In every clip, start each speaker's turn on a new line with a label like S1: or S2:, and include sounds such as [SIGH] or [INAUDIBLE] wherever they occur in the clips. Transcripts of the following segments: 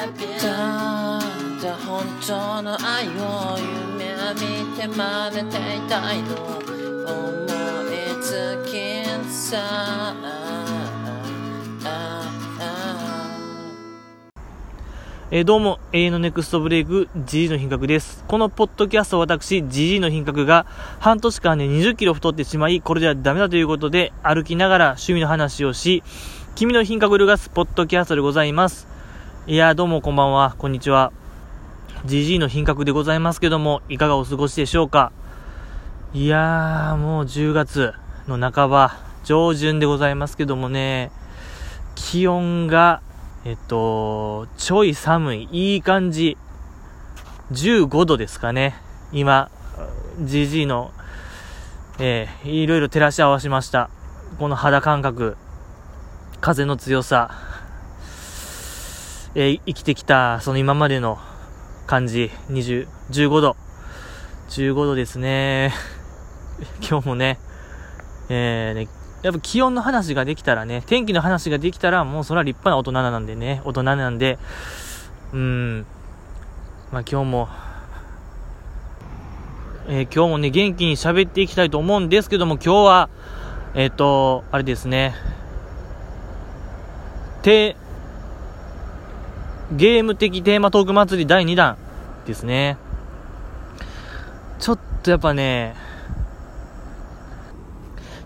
S1: ただ本当の愛を夢見て真似ていたいの思いつきさ
S2: えーどうも、永遠のネクストブレイク、GG の品格です。このポッドキャスト私、GG の品格が半年間で20キロ太ってしまい、これではダメだということで、歩きながら趣味の話をし、君の品格ルガスポッドキャストでございます。いや、どうもこんばんは、こんにちは。GG の品格でございますけども、いかがお過ごしでしょうか？いやー、もう10月の半ば、上旬でございますけどもね、気温がえっと、ちょい寒い、いい感じ。15度ですかね。今、GG の、えー、いろいろ照らし合わしました。この肌感覚、風の強さ、えー生きてきた、その今までの感じ、20、15度。15度ですね。[LAUGHS] 今日もね、えーね、やっぱ気温の話ができたらね、天気の話ができたら、もうそれは立派な大人なんでね、大人なんで、うん、まあ今日も、えー今日もね、元気に喋っていきたいと思うんですけども、今日は、えっ、と、あれですね、て、ゲーム的テーマトーク祭り第2弾ですね。ちょっとやっぱね、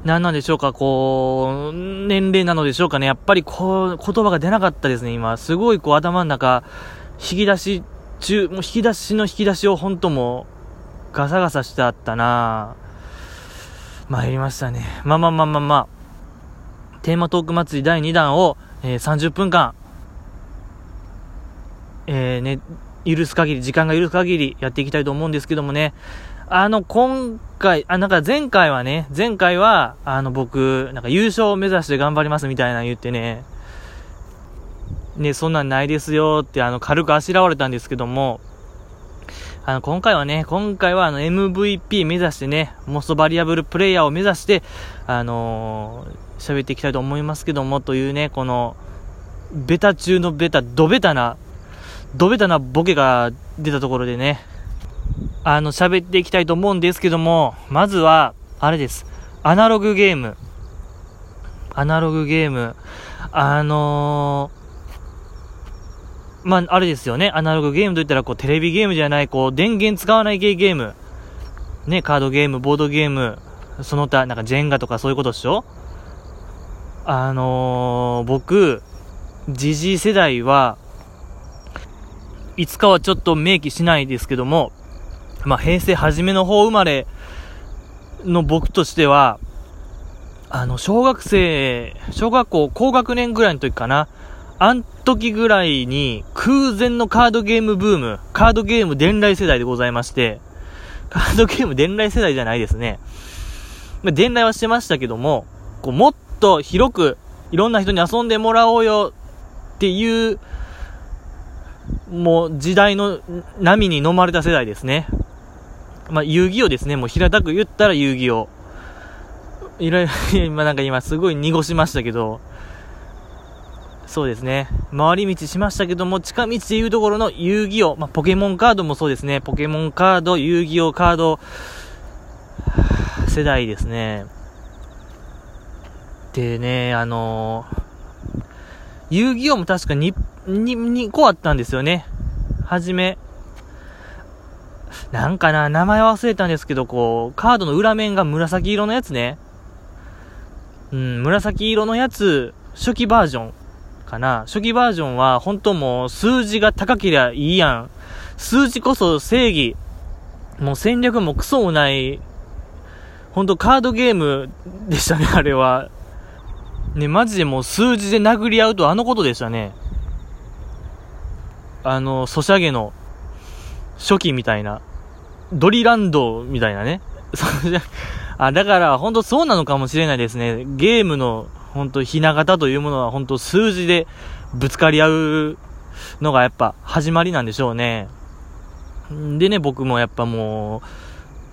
S2: 何なんでしょうか、こう、年齢なのでしょうかね。やっぱりこう、言葉が出なかったですね、今。すごいこう頭の中、引き出し中、もう引き出しの引き出しを本当もう、ガサガサしてあったな参りましたね。まあまあまあまあまあ。テーマトーク祭り第2弾を、えー30分間、えー、ね、許す限り、時間が許す限りやっていきたいと思うんですけどもね。あの、今回、あ、なんか前回はね、前回は、あの、僕、なんか優勝を目指して頑張りますみたいな言ってね、ね、そんなんないですよって、あの、軽くあしらわれたんですけども、あの、今回はね、今回はあの、MVP 目指してね、モストバリアブルプレイヤーを目指して、あのー喋っていきたいと思いますけども、というね、この、ベタ中のベタ、ドベタな、ドベタなボケが出たところでね、あの、喋っていきたいと思うんですけども、まずは、あれです。アナログゲーム。アナログゲーム。あのー、まあ、あれですよね。アナログゲームといったら、こう、テレビゲームじゃない、こう、電源使わない系ゲーム。ね、カードゲーム、ボードゲーム、その他、なんか、ジェンガとかそういうことでしょあのー、僕、ジジイ世代は、いつかはちょっと明記しないですけども、まあ、平成初めの方生まれの僕としては、あの、小学生、小学校高学年ぐらいの時かな。あん時ぐらいに空前のカードゲームブーム、カードゲーム伝来世代でございまして、カードゲーム伝来世代じゃないですね。まあ伝来はしてましたけども、こうもっと広くいろんな人に遊んでもらおうよっていう、もう時代の波に飲まれた世代ですね。まあ、遊戯王ですね。もう平たく言ったら遊戯王。いろいろ、[LAUGHS] 今なんか今すごい濁しましたけど、そうですね。回り道しましたけども、近道でいうところの遊戯王。まあ、ポケモンカードもそうですね。ポケモンカード、遊戯王カード、世代ですね。でね、あのー、遊戯王も確か日に、に、こうあったんですよね。はじめ。なんかな、名前忘れたんですけど、こう、カードの裏面が紫色のやつね。うん、紫色のやつ、初期バージョンかな。初期バージョンは、本当もう、数字が高けりゃいいやん。数字こそ正義。もう戦略もクソもない、ほんとカードゲームでしたね、あれは。ね、マジでもう数字で殴り合うとあのことでしたね。あの、ソシャゲの初期みたいな。ドリランドみたいなね。[LAUGHS] あ、だから本当そうなのかもしれないですね。ゲームの本当ひな形というものは本当数字でぶつかり合うのがやっぱ始まりなんでしょうね。でね、僕もやっぱもう、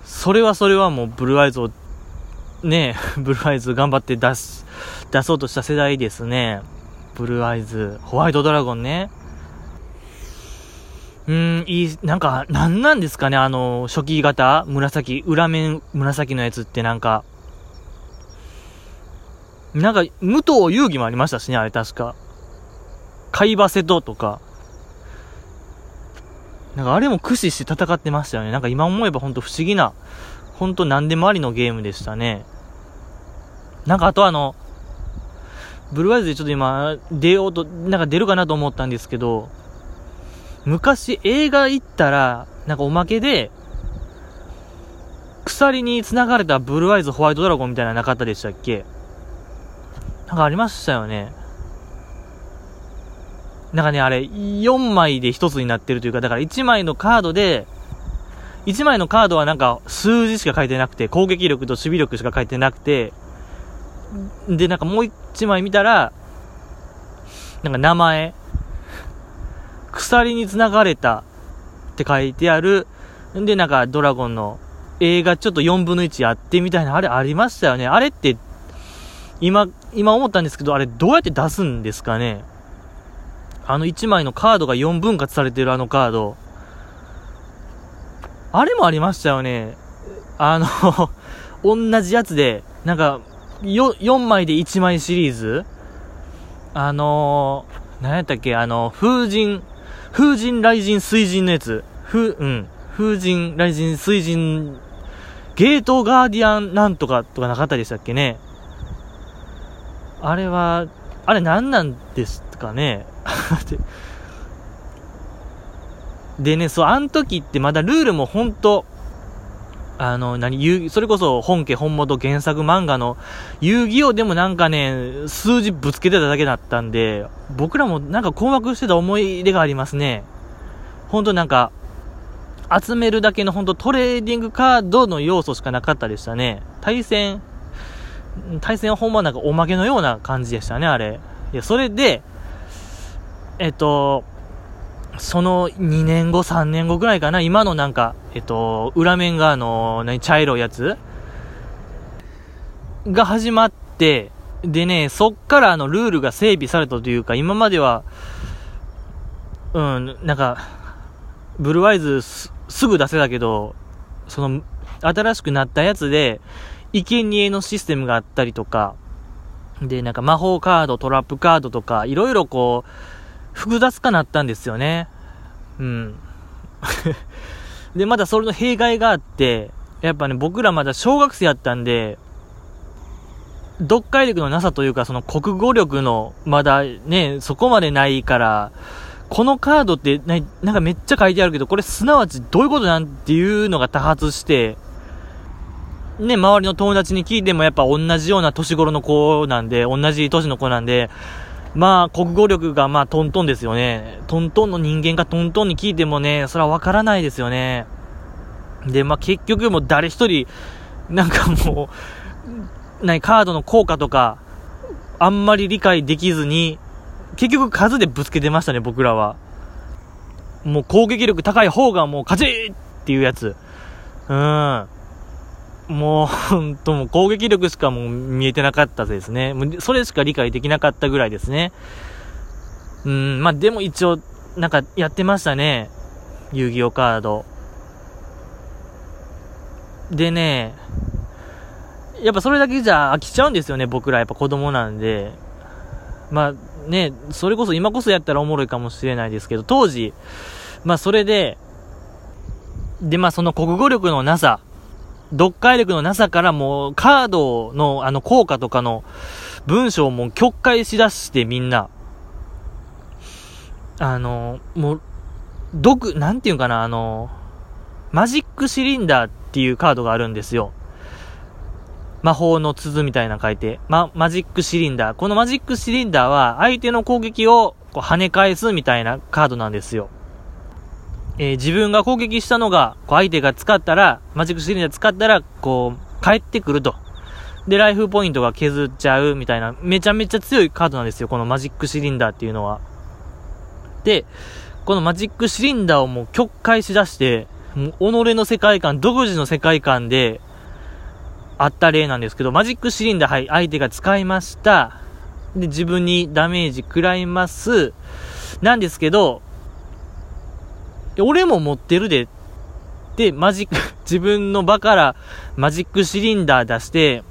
S2: それはそれはもうブルーアイズを、ね、[LAUGHS] ブルーアイズ頑張って出す、出そうとした世代ですね。ブルーアイズ、ホワイトドラゴンね。うん、いい、なんか、なんなんですかね、あの、初期型紫、裏面紫のやつってなんか、なんか、武藤遊戯もありましたしね、あれ確か。海馬瀬戸とか。なんかあれも駆使して戦ってましたよね。なんか今思えばほんと不思議な、ほんと何でもありのゲームでしたね。なんかあとあの、ブルーアイズでちょっと今、出ようと、なんか出るかなと思ったんですけど、昔映画行ったら、なんかおまけで、鎖に繋がれたブルーアイズホワイトドラゴンみたいななかったでしたっけ？なんかありましたよね。なんかね、あれ、4枚で1つになってるというか、だから1枚のカードで、1枚のカードはなんか数字しか書いてなくて、攻撃力と守備力しか書いてなくて、で、なんかもう1枚見たら、なんか名前、鎖に繋がれたって書いてある。んで、なんかドラゴンの映画ちょっと4分の1やってみたいな、あれありましたよね。あれって、今、今思ったんですけど、あれどうやって出すんですかねあの1枚のカードが4分割されてるあのカード。あれもありましたよね。あの [LAUGHS] 同じやつで、なんか、よ、4枚で1枚シリーズあのー、何やったっけ？あの、風神、風神雷神水神のやつ。風、うん。風神雷神水神、ゲートガーディアンなんとかとかなかったでしたっけねあれは、あれ何なんですかね [LAUGHS] でね、そう、あの時ってまだルールも本当あの、何、それこそ本家本元原作漫画の遊戯王でもなんかね、数字ぶつけてただけだったんで、僕らもなんか困惑してた思い出がありますね。本当なんか、集めるだけの本当トレーディングカードの要素しかなかったでしたね。対戦、対戦はほんまなんかおまけのような感じでしたね、あれ。いや、それで、えっと、その2年後、3年後ぐらいかな、今のなんか、えっと、裏面があの、何、茶色いやつ？が始まって、でね、そっからあの、ルールが整備されたというか、今までは、うん、なんか、ブルーアイズすぐ出せたけど、その、新しくなったやつで、生贄のシステムがあったりとか、で、なんか魔法カード、トラップカードとか、いろいろこう、複雑化なったんですよね。うん。[LAUGHS] で、まだそれの弊害があって、やっぱね、僕らまだ小学生やったんで、読解力のなさというか、その国語力の、まだね、そこまでないから、このカードってな、なんかめっちゃ書いてあるけど、これすなわちどういうことなんていうのが多発して、ね、周りの友達に聞いてもやっぱ同じような年頃の子なんで、同じ年の子なんで、まあ、国語力がまあ、トントンですよね。トントンの人間がトントンに聞いてもね、それはわからないですよね。で、まあ結局もう誰一人、なんかもう、何、カードの効果とか、あんまり理解できずに、結局数でぶつけてましたね、僕らは。もう攻撃力高い方がもう勝ちっていうやつ。うん。もう、ほんともう攻撃力しかもう見えてなかったですね。もうそれしか理解できなかったぐらいですね。うん、まあでも一応、なんかやってましたね。遊戯王カード。でね、やっぱそれだけじゃ飽きちゃうんですよね、僕らやっぱ子供なんで。まあね、それこそ今こそやったらおもろいかもしれないですけど、当時、まあそれで、でまあその国語力のなさ、読解力のなさからもうカードのあの効果とかの文章も曲解しだしてみんな、あの、もう、読、なんていうかな、あの、マジックシリンダーっていうカードがあるんですよ。魔法の鈴みたいな書いて、ま、マジックシリンダー。このマジックシリンダーは相手の攻撃をこう跳ね返すみたいなカードなんですよ。えー、自分が攻撃したのが、こう相手が使ったら、マジックシリンダー使ったら、こう、帰ってくると。で、ライフポイントが削っちゃうみたいな、めちゃめちゃ強いカードなんですよ、このマジックシリンダーっていうのは。で、このマジックシリンダーをもう曲解しだして、もう己の世界観、独自の世界観で、あった例なんですけど、マジックシリンダー、はい、相手が使いました。で、自分にダメージ食らいます。なんですけど、俺も持ってるで。で、マジック、[LAUGHS] 自分の場からマジックシリンダー出して、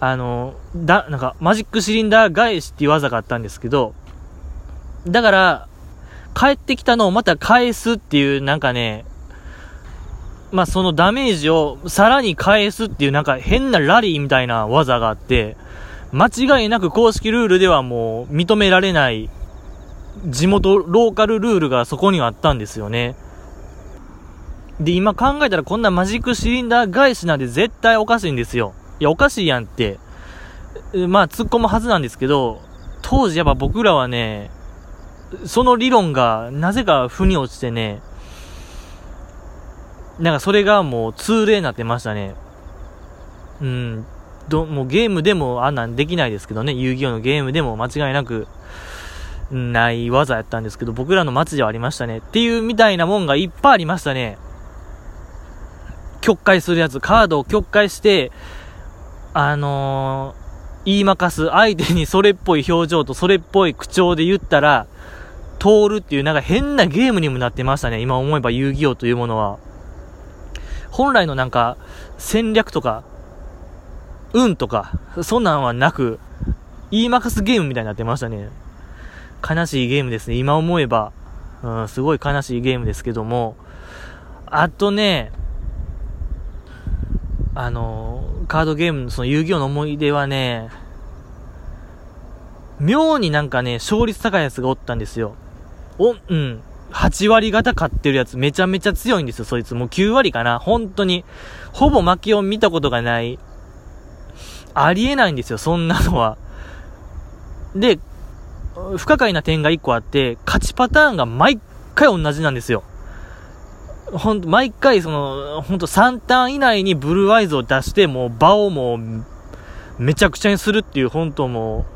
S2: あの、だ、なんか、マジックシリンダー返しっていう技があったんですけど、だから、帰ってきたのをまた返すっていう、なんかね、まあ、そのダメージをさらに返すっていうなんか変なラリーみたいな技があって、間違いなく公式ルールではもう認められない地元ローカルルールがそこにはあったんですよね。で、今考えたらこんなマジックシリンダー返しなんて絶対おかしいんですよ。いや、おかしいやんって、まあ突っ込むはずなんですけど、当時やっぱ僕らはね、その理論がなぜか腑に落ちてね、なんかそれがもう通例になってましたね。うん。ど、もうゲームでもあんなんできないですけどね、遊戯王のゲームでも間違いなく、ない技やったんですけど、僕らの街ではありましたね。っていうみたいなもんがいっぱいありましたね。曲解するやつ、カードを曲解して、あのー、言いまかす、相手にそれっぽい表情とそれっぽい口調で言ったら、通るっていうなんか変なゲームにもなってましたね。今思えば遊戯王というものは。本来のなんか戦略とか、運とか、そんなんはなく、言いまかすゲームみたいになってましたね。悲しいゲームですね。今思えば。うん、すごい悲しいゲームですけども。あとね、あの、カードゲームのその遊戯王の思い出はね、妙になんかね、勝率高いやつがおったんですよ。お、うん。8割方勝ってるやつめちゃめちゃ強いんですよ、そいつ。もう9割かな。本当に。ほぼ負けを見たことがない。ありえないんですよ、そんなのは。で、不可解な点が1個あって、勝ちパターンが毎回同じなんですよ。ほんと、毎回その、ほんと3ターン以内にブルーアイズを出して、もう場をもう、めちゃくちゃにするっていう、本当も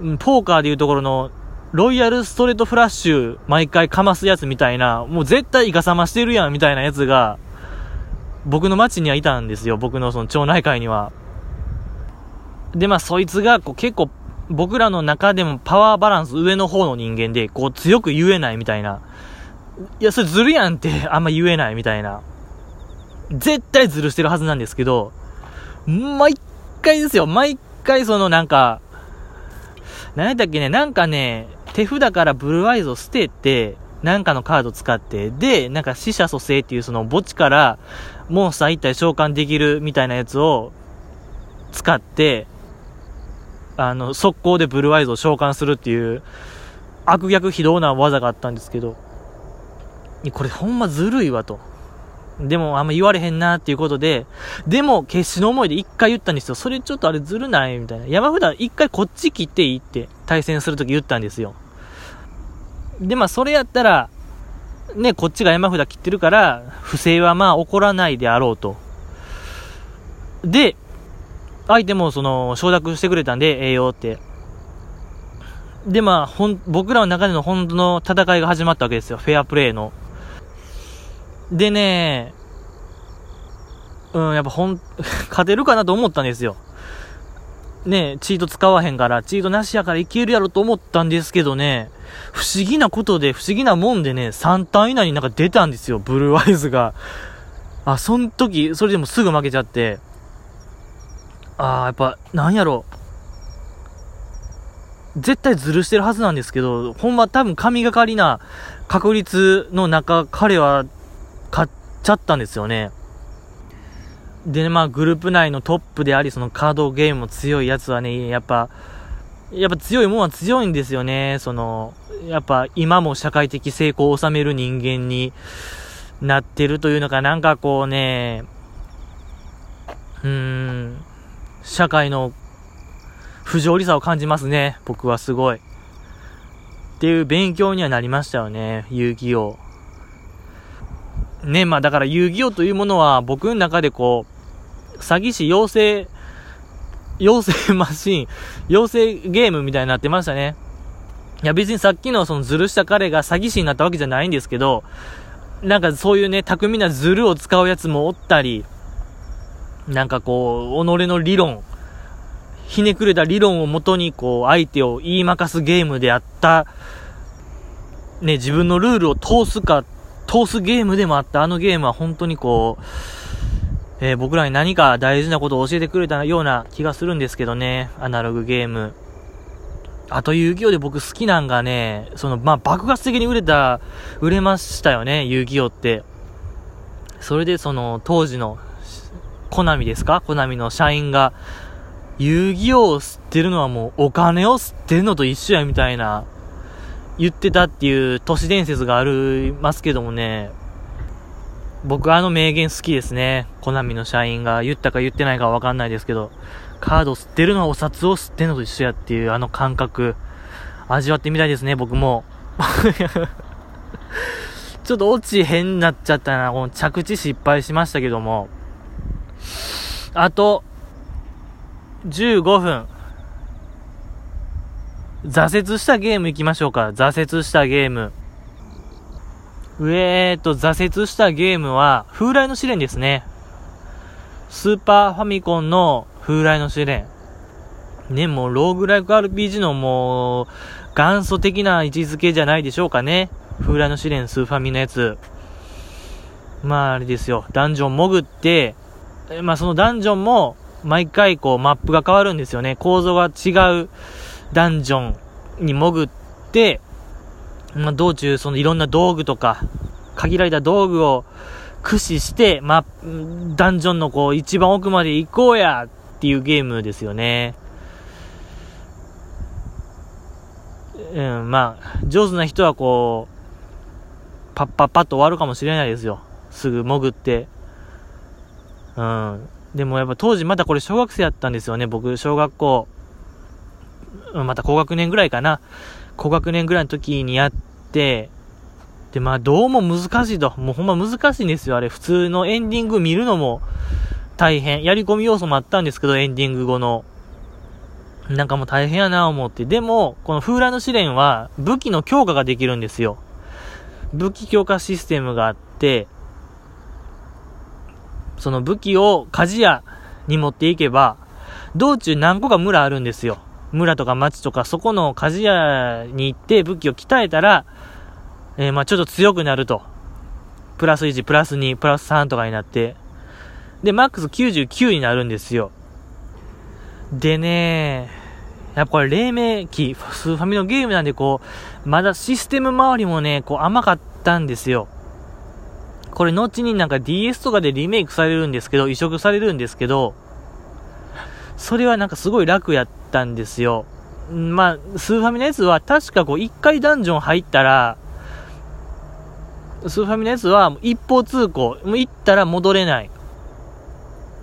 S2: う、ポーカーでいうところの、ロイヤルストレートフラッシュ、毎回かますやつみたいな、もう絶対イカサマしてるやんみたいなやつが、僕の街にはいたんですよ。僕のその町内会には。で、まあ、そいつが、こう、結構、僕らの中でもパワーバランス上の方の人間で、こう、強く言えないみたいな。いや、それずるやんって [LAUGHS] あんま言えないみたいな。絶対ずるしてるはずなんですけど、毎回ですよ。毎回そのなんか、何やったっけね、なんかね、手札からブルーアイズを捨てて、なんかのカード使って、で、なんか死者蘇生っていうその墓地からモンスター一体召喚できるみたいなやつを使って、あの、速攻でブルーアイズを召喚するっていう悪逆非道な技があったんですけど、これほんまずるいわと。でもあんま言われへんなっていうことで、でも決死の思いで一回言ったんですよ。それちょっとあれずるないみたいな。山札一回こっち切っていいって対戦するとき言ったんですよ。で、まあそれやったら、ね、こっちが山札切ってるから、不正はまあ起こらないであろうと。で、相手もその承諾してくれたんで、ええよって。で、まあ、ほん、僕らの中での本当の戦いが始まったわけですよ。フェアプレイの。でね、うん、やっぱほん、[LAUGHS] 勝てるかなと思ったんですよ。ねチート使わへんから、チートなしやからいけるやろと思ったんですけどね、不思議なことで、不思議なもんでね、3ターン以内になんか出たんですよ、ブルーアイズが。あ、そん時、それでもすぐ負けちゃって。あー、やっぱ、なんやろ。絶対ずるしてるはずなんですけど、ほんま多分神がかりな確率の中、彼は買っちゃったんですよね。でね、まあグループ内のトップであり、そのカードゲームも強いやつはね、やっぱ、やっぱ強いもんは強いんですよね。その、やっぱ今も社会的成功を収める人間になってるというのか、なんかこうね、うーん、社会の不条理さを感じますね。僕はすごい。っていう勉強にはなりましたよね。遊戯王。ね、まあだから遊戯王というものは僕の中でこう、詐欺師養成、養成 [LAUGHS] マシン、養成ゲームみたいになってましたね。いや別にさっきのそのずるした彼が詐欺師になったわけじゃないんですけど、なんかそういうね、巧みなズルを使うやつもおったり、なんかこう、己の理論、ひねくれた理論をもとにこう、相手を言いまかすゲームであった、ね、自分のルールを通すか、通すゲームでもあった、あのゲームは本当にこう、えー、僕らに何か大事なことを教えてくれたような気がするんですけどね、アナログゲーム。あと遊戯王で僕好きなんがね、その、まあ、爆発的に売れた、売れましたよね、遊戯王って。それでその、当時の、コナミですか？コナミの社員が、遊戯王を吸ってるのはもうお金を吸ってるのと一緒やみたいな、言ってたっていう都市伝説がありますけどもね、僕あの名言好きですね。コナミの社員が言ったか言ってないかわかんないですけど、カード吸ってるのはお札を吸ってるのと一緒やっていうあの感覚、味わってみたいですね、僕も。[LAUGHS] ちょっとオチ変になっちゃったな。この着地失敗しましたけども。あと、15分。挫折したゲーム行きましょうか。挫折したゲーム。えーと、挫折したゲームは、風来の試練ですね。スーパーファミコンの風来の試練。ね、もう、ローグライク RPG のもう、元祖的な位置づけじゃないでしょうかね。風来の試練スーファミのやつ。まあ、あれですよ。ダンジョン潜って、まあ、そのダンジョンも、毎回こう、マップが変わるんですよね。構造が違うダンジョンに潜って、まあ、道中、そのいろんな道具とか、限られた道具を駆使して、まあ、ダンジョンのこう、一番奥まで行こうやっていうゲームですよね。うん、まあ、上手な人はこう、パッパッパッと終わるかもしれないですよ。すぐ潜って。うん。でもやっぱ当時まだこれ小学生やったんですよね。僕、小学校、また高学年ぐらいかな。高学年ぐらいの時にやって、で、まあどうも難しいと。もうほんま難しいんですよ。あれ、普通のエンディング見るのも、大変。やり込み要素もあったんですけど、エンディング後の。なんかもう大変やな思って。でも、この風来の試練は武器の強化ができるんですよ。武器強化システムがあって、その武器を鍛冶屋に持っていけば、道中何個か村あるんですよ。村とか町とか、そこの鍛冶屋に行って武器を鍛えたら、えー、まあちょっと強くなると。プラス1、プラス2、プラス3とかになって、で、マックス99になるんですよ。でね、やっぱこれ、黎明期、スーファミのゲームなんで、こう、まだシステム周りもね、こう甘かったんですよ。これ、後になんか DS とかでリメイクされるんですけど、移植されるんですけど、それはなんかすごい楽やったんですよ。まあ、スーファミのやつは確かこう、一回ダンジョン入ったら、スーファミのやつは一方通行、もう行ったら戻れない。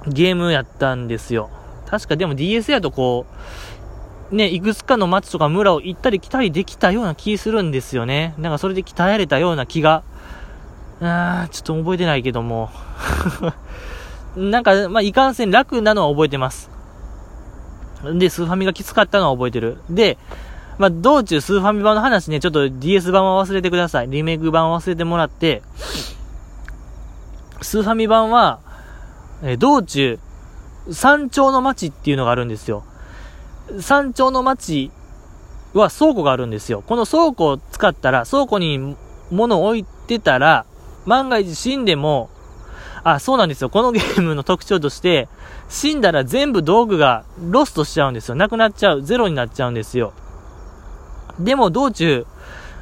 S2: ゲームやったんですよ。確かでも DS やとこう、ね、いくつかの街とか村を行ったり来たりできたような気するんですよね。なんかそれで鍛えられたような気が、あー、ちょっと覚えてないけども。[LAUGHS] なんか、まあ、いかんせん楽なのは覚えてます。で、スーファミがきつかったのは覚えてる。で、まあ、道中スーファミ版の話ね、ちょっと DS 版は忘れてください。リメイク版は忘れてもらって、スーファミ版は、え道中、山頂の町っていうのがあるんですよ。山頂の町は倉庫があるんですよ。この倉庫を使ったら、倉庫に物を置いてたら、万が一死んでも、あ、そうなんですよ。このゲームの特徴として、死んだら全部道具がロストしちゃうんですよ。なくなっちゃう。ゼロになっちゃうんですよ。でも道中、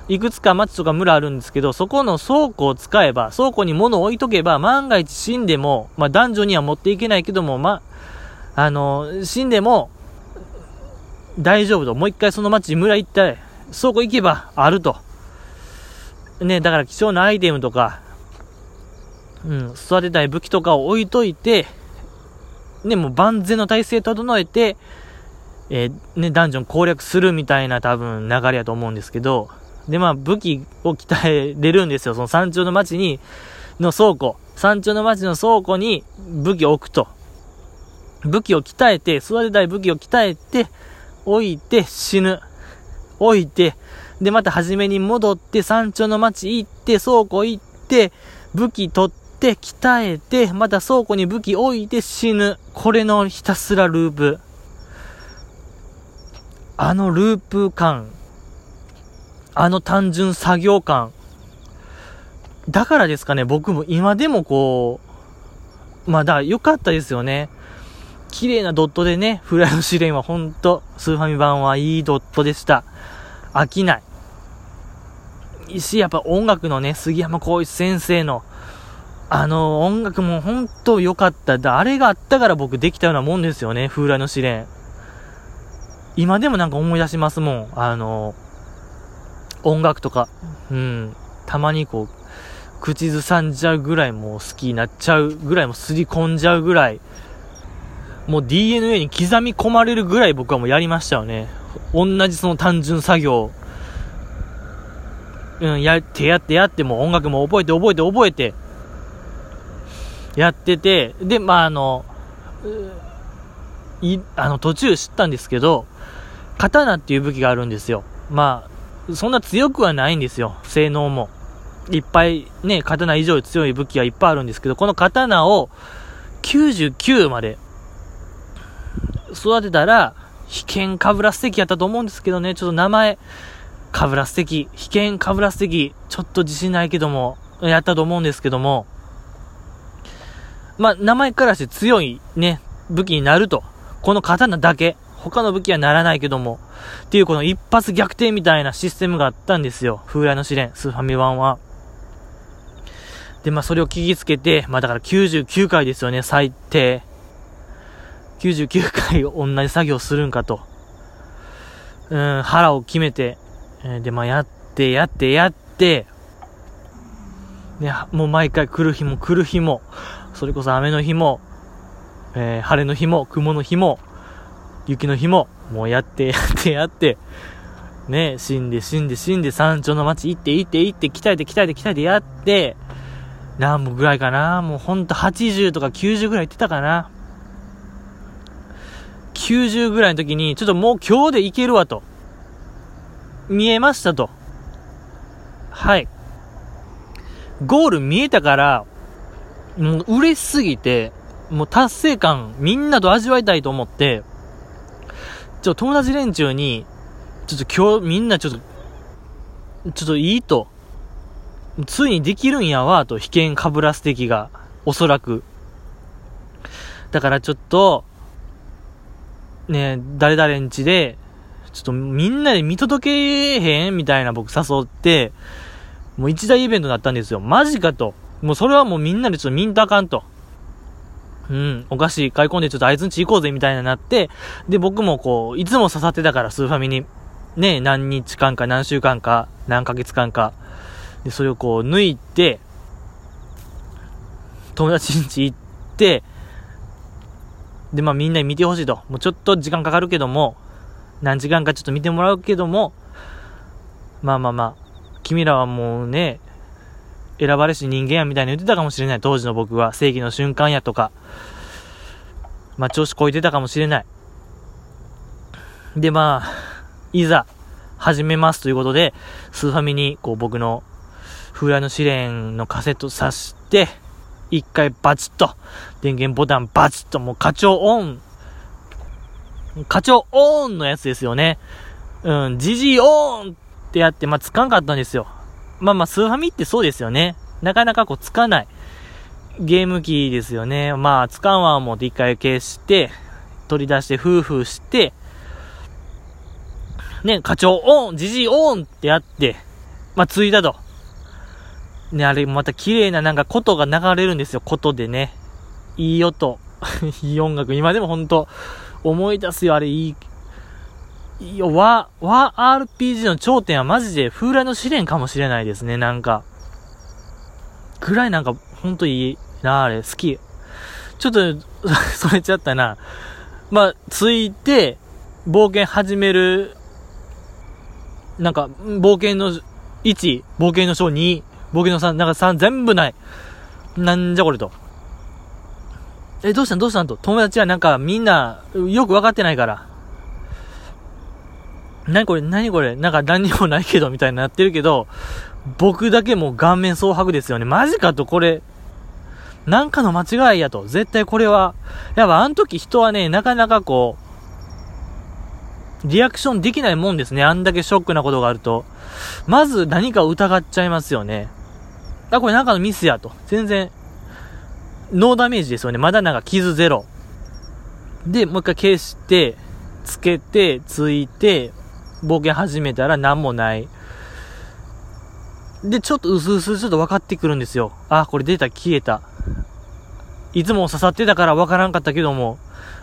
S2: いくつか町とか村あるんですけど、そこの倉庫を使えば、倉庫に物を置いとけば、万が一死んでも、まあ男女には持っていけないけども、まあ、あの、死んでも、大丈夫と。もう一回その町、村行ったら、倉庫行けばあると。ね、だから貴重なアイテムとか、うん、育てたい武器とかを置いといて、ね、もう万全の体制整えて、えー、ね、ダンジョン攻略するみたいな多分流れやと思うんですけど、で、まあ武器を鍛えれるんですよ。その山頂の町に、の倉庫。山頂の町の倉庫に武器を置くと。武器を鍛えて、育てたい武器を鍛えて、置いて死ぬ。置いて、で、また初めに戻って、山頂の町行って、倉庫行って、武器取って、鍛えて、また倉庫に武器置いて死ぬ。これのひたすらループ。あのループ感。あの単純作業感。だからですかね、僕も今でもこう、まだ良かったですよね。綺麗なドットでね、フライの試練はほんと、スーファミ版はいいドットでした。飽きない。し、やっぱ音楽のね、杉山浩一先生の、あの、音楽も本当良かった。あれがあったから僕できたようなもんですよね、風来の試練。今でもなんか思い出しますもん。あの、音楽とか。うん。たまにこう、口ずさんじゃうぐらいもう好きになっちゃうぐらいもすり込んじゃうぐらい、もう DNA に刻み込まれるぐらい僕はもうやりましたよね。同じその単純作業。うん、やってやってやっても音楽も覚えて覚えて覚えて、やってて、で、まああの、い、あの途中知ったんですけど、刀っていう武器があるんですよ。まあ、そんな強くはないんですよ。性能も。いっぱいね、刀以上に強い武器はいっぱいあるんですけど、この刀を99まで育てたら、被験かぶらす敵やったと思うんですけどね、ちょっと名前、かぶらす敵、被験かぶらす敵、ちょっと自信ないけども、やったと思うんですけども、まあ、名前からして強いね、武器になると。この刀だけ。他の武器はならないけども。っていうこの一発逆転みたいなシステムがあったんですよ。風来の試練、スーファミ版は。で、まあそれを聞きつけて、まあだから99回ですよね、最低。99回同じ作業するんかと。うん、腹を決めて、え、で、まあやって、やって、やって、ね、もう毎回来る日も来る日も、それこそ雨の日も、えー、晴れの日も、雲の日も、雪の日も、もうやって、[LAUGHS] やって、やって、ね、死んで、死んで、死んで、山頂の町行って、行って、行って、鍛えて、鍛えて、鍛えて、やって、何本ぐらいかなもうほんと80とか90ぐらい行ってたかな90ぐらいの時に、ちょっともう今日でいけるわと。見えましたと。はい。ゴール見えたから、もう嬉しすぎて、もう達成感みんなと味わいたいと思って、ちょ、友達連中に、ちょっと今日みんなちょっと、ちょっといいと。ついにできるんやわ、と、被験かぶらす敵が、おそらく。だからちょっと、ね、誰々んちで、ちょっとみんなで見届けへんみたいな僕誘って、もう一大イベントになったんですよ。マジかと。もうそれはもうみんなでちょっと見んとあかんと。うん、お菓子買い込んでちょっとあいつんち行こうぜみたいななって、で、僕もこう、いつも刺さってたから、スーファミに、ね、何日間か何週間か、何ヶ月間か、で、それをこう、抜いて、友達んち行って、で、まあみんなに見てほしいと。もうちょっと時間かかるけども、何時間かちょっと見てもらうけども、まあまあまあ、君らはもうね、選ばれし人間やみたいに言ってたかもしれない。当時の僕は正義の瞬間やとか、まあ調子こいてたかもしれない。で、まあ、いざ、始めますということで、スーファミに、こう僕の、風来の試練のカセット挿して、一回バチッと、電源ボタンバチッと、もう課長オン、課長オンのやつですよね。うん、ジジイオンってやって、まあ、つかんかったんですよ。まあまあ、スーファミってそうですよね。なかなかこう、つかない。ゲーム機ですよね。まあ、つかんわ思って一回消して、取り出して、フーフーして、ね、課長オン、ジジイオンってやって、まあ、ついたと。ね、あれまた綺麗ななんか琴が流れるんですよ、琴でね。いい音。[LAUGHS] いい音楽。今でもほんと思い出すよ、あれいい。いいよ、和、和 RPG の頂点はマジで風来の試練かもしれないですね、なんか。ぐらいなんか、ほんといいな、あれ、好き。ちょっと、[LAUGHS] それちゃったな。まあ、ついて、冒険始める、なんか、冒険の1、冒険の章2、冒険の3、なんか3全部ない。なんじゃこれと。え、どうしたん？どうしたん？と。友達はなんかみんなよくわかってないから。何これ何これなんか何にもないけどみたいになってるけど、僕だけもう顔面蒼白ですよね。マジかとこれ、なんかの間違いやと。絶対これは。やっぱあの時人はね、なかなかこう、リアクションできないもんですね。あんだけショックなことがあると。まず何か疑っちゃいますよね。あ、これなんかのミスやと。全然、ノーダメージですよね。まだなんか傷ゼロ。で、もう一回消して、つけて、ついて、冒険始めたら何もない。で、ちょっと薄々ちょっと分かってくるんですよ。あ、これ出た、消えた。いつも刺さってたから分からんかったけども、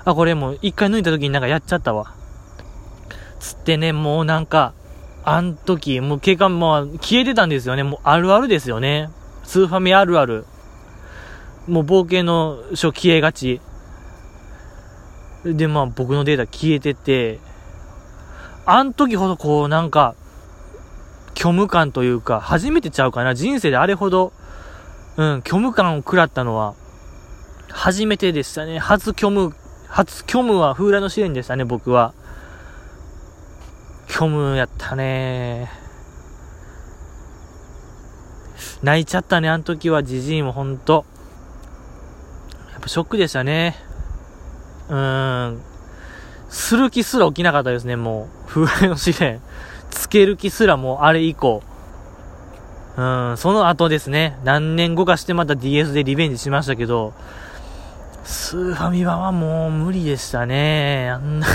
S2: あ、これもう一回抜いた時になんかやっちゃったわ。つってね、もうなんか、あん時、もう警官も消えてたんですよね。もうあるあるですよね。スーファミあるある。もう冒険の書消えがち。で、まあ僕のデータ消えてて、あん時ほどこうなんか、虚無感というか、初めてちゃうかな。人生であれほど、うん、虚無感を食らったのは、初めてでしたね。初虚無、初虚無は風来の試練でしたね、僕は。虚無やったね泣いちゃったね、あの時は、じじいもほんと。やっぱショックでしたね。うーん。する気すら起きなかったですね、もう。風来の試練。つける気すらもうあれ以降。うん、その後ですね、何年後かしてまた DS でリベンジしましたけど、スーファミ版はもう無理でしたね。あんな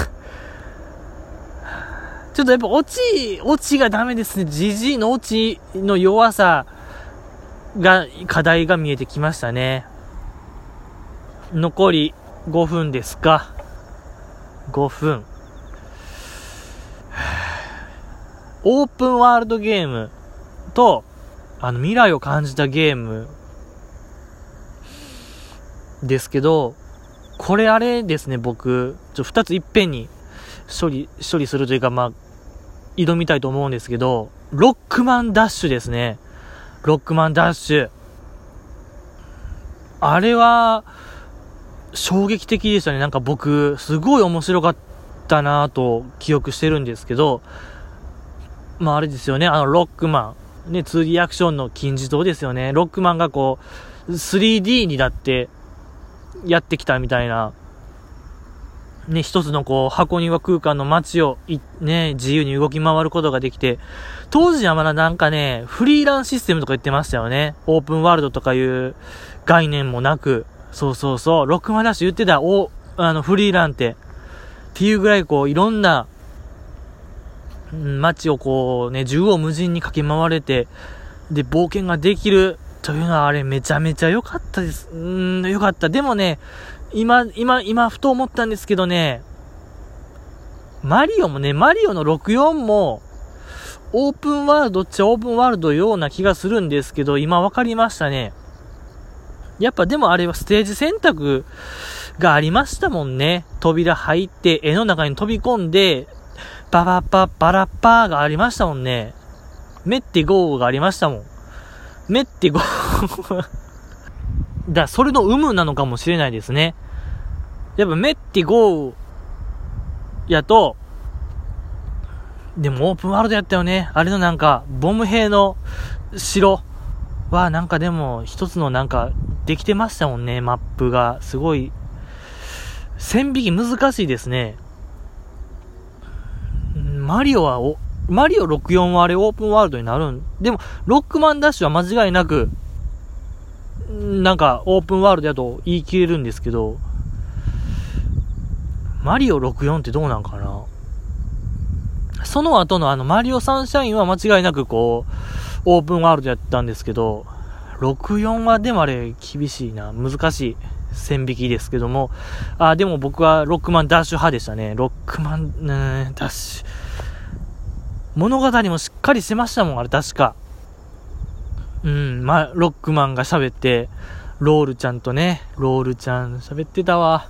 S2: ちょっとやっぱ落ち、落ちがダメですね。ジジイの落ちの弱さが、課題が見えてきましたね。残り5分ですか。5分。オープンワールドゲームと、あの、未来を感じたゲームですけど、これあれですね、僕、ちょ、二ついっぺんに処理、処理するというか、まあ、挑みたいと思うんですけど、ロックマンダッシュですね。ロックマンダッシュ。あれは、衝撃的でしたね。なんか僕、すごい面白かったなと記憶してるんですけど、まああれですよね、あのロックマン、ね、2D アクションの金字塔ですよね。ロックマンがこう、3D にだってやってきたみたいな、ね、一つのこう、箱庭空間の街をね、自由に動き回ることができて、当時はまだなんかね、フリーランシステムとか言ってましたよね。オープンワールドとかいう概念もなく、そうそうそう、ロックマンダッシュ言ってた、お、あの、フリーランって、っていうぐらいこう、いろんなうん街をこうね、縦横無尽に駆け回れて、で、冒険ができるというのはあれめちゃめちゃ良かったです。うん、良かった。でもね、今、今、今、ふと思ったんですけどね、マリオもね、マリオの64も、オープンワールドっちゃオープンワールドような気がするんですけど、今分かりましたね。やっぱでもあれはステージ選択がありましたもんね。扉入って、絵の中に飛び込んで、ババッパラッパーがありましたもんね。メッテゴーがありましたもん。メッテゴー [LAUGHS] だ、それの有無なのかもしれないですね。やっぱメッテゴーやと、でもオープンワールドやったよね。あれのなんか、ボム兵の城はなんかでも一つのなんかできてましたもんね、マップが。すごい、線引き難しいですね。マリオはお、マリオ64はあれオープンワールドになるん。でも、ロックマンダッシュは間違いなく、なんかオープンワールドやと言い切れるんですけど、マリオ64ってどうなんかなその後のあのマリオサンシャインは間違いなくこう、オープンワールドやったんですけど、64はでもあれ厳しいな、難しい線引きですけども、あ、でも僕はロックマンダッシュ派でしたね。ロックマン、ね、ダッシュ。物語もしっかりしてましたもん、あれ確か。うん、まロックマンが喋って、ロールちゃんとね、ロールちゃん喋ってたわ。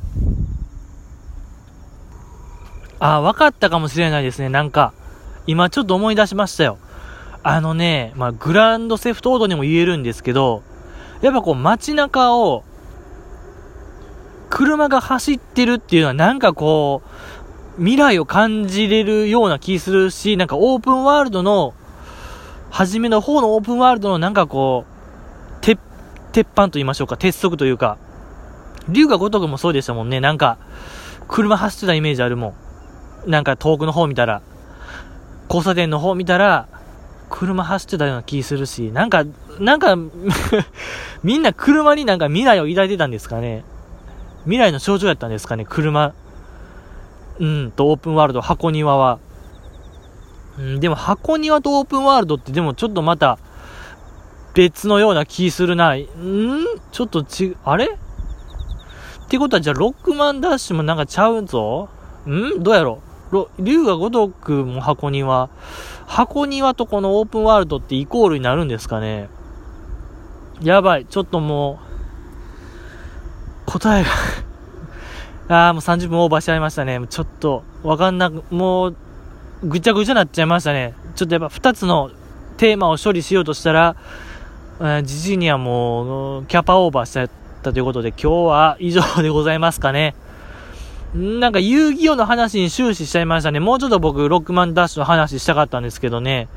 S2: あ、わかったかもしれないですね、なんか。今ちょっと思い出しましたよ。あのね、まあ、グランドセフトオードにも言えるんですけど、やっぱこう街中を、車が走ってるっていうのはなんかこう、未来を感じれるような気するし、なんかオープンワールドの、初めの方のオープンワールドのなんかこう、鉄、鉄板と言いましょうか、鉄則というか、竜が如くもそうでしたもんね、なんか、車走ってたイメージあるもん。なんか遠くの方見たら、交差点の方見たら、車走ってたような気するし、なんか、なんか [LAUGHS] みんな車になんか未来を抱いてたんですかね。未来の象徴やったんですかね、車。うんと、オープンワールド、箱庭は。うん、でも箱庭とオープンワールドってでもちょっとまた、別のような気するな。ん？ちょっとち、あれ？ってことはじゃあ、ロックマンダッシュもなんかちゃうぞん？どうやろ竜が如くも箱庭。箱庭とこのオープンワールドってイコールになるんですかねやばい。ちょっともう、答えが [LAUGHS] ああ、もう30分オーバーしちゃいましたね。ちょっと、わかんなく、もう、ぐちゃぐちゃなっちゃいましたね。ちょっとやっぱ2つのテーマを処理しようとしたら、じじにはもう、キャパオーバーしちゃったということで、今日は以上でございますかね。なんか遊戯王の話に終始しちゃいましたね。もうちょっと僕、ロックマンダッシュの話したかったんですけどね。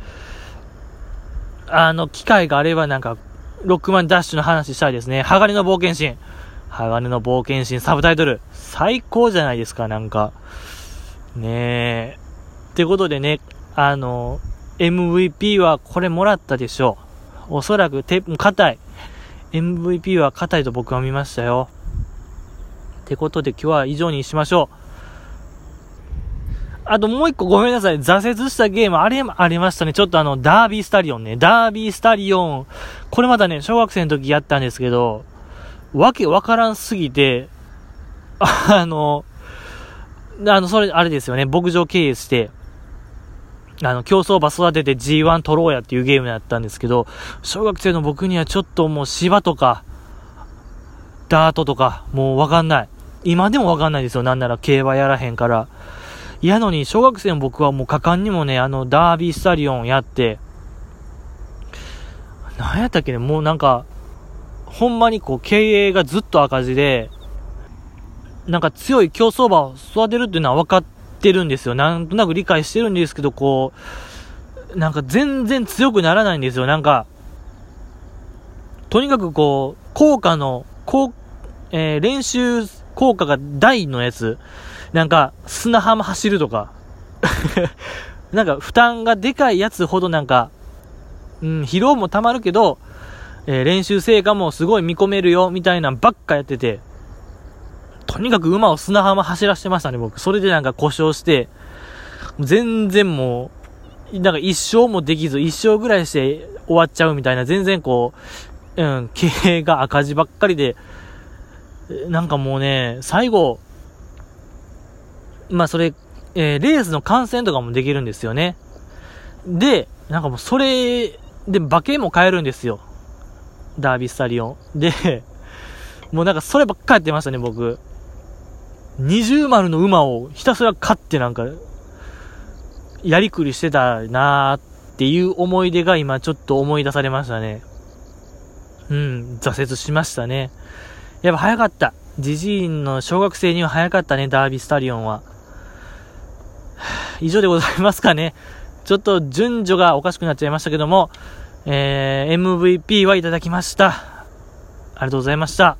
S2: あの、機会があればなんか、ロックマンダッシュの話したいですね。鋼の冒険心。鋼の冒険心サブタイトル。最高じゃないですか、なんか。ねえ。ってことでね、あの、MVP はこれもらったでしょう。おそらく、て、硬い。MVP は硬いと僕は見ましたよ。てことで今日は以上にしましょう。あともう一個ごめんなさい。挫折したゲームあれありましたね。ちょっとあの、ダービースタリオンね。ダービースタリオン。これまだね、小学生の時やったんですけど、わけわからんすぎて、あの、あの、それ、あれですよね。牧場経営して、あの、競走馬育てて G1 取ろうやっていうゲームだったんですけど、小学生の僕にはちょっともう芝とか、ダートとか、もうわかんない。今でもわかんないですよ。なんなら競馬やらへんから。やのに、小学生の僕はもう果敢にもね、あの、ダービースタリオンやって、何やったっけね、もうなんか、ほんまにこう、経営がずっと赤字で、なんか強い競走馬を育てるっていうのは分かってるんですよ。なんとなく理解してるんですけど、こう、なんか全然強くならないんですよ。なんか、とにかくこう、効果の、効えー、練習効果が大のやつ、なんか、砂浜走るとか、[LAUGHS] なんか、負担がでかいやつほどなんか、うん、疲労も溜まるけど、えー、練習成果もすごい見込めるよ、みたいなばっかやってて、とにかく馬を砂浜走らせてましたね、僕。それでなんか故障して、全然もう、なんか一生もできず、一生ぐらいして終わっちゃうみたいな、全然こう、うん、経営が赤字ばっかりで、なんかもうね、最後、まあそれ、えー、レースの観戦とかもできるんですよね。で、なんかもうそれで馬券も買えるんですよ。ダービースタリオン。で、もうなんかそればっかやってましたね、僕。二重丸の馬をひたすら勝ってなんか、やりくりしてたなーっていう思い出が今ちょっと思い出されましたね。うん、挫折しましたね。やっぱ早かった。ジジイの小学生には早かったね、ダービースタリオンは。[SIGHS] 以上でございますかね。ちょっと順序がおかしくなっちゃいましたけども、えー、MVP はいただきました。ありがとうございました。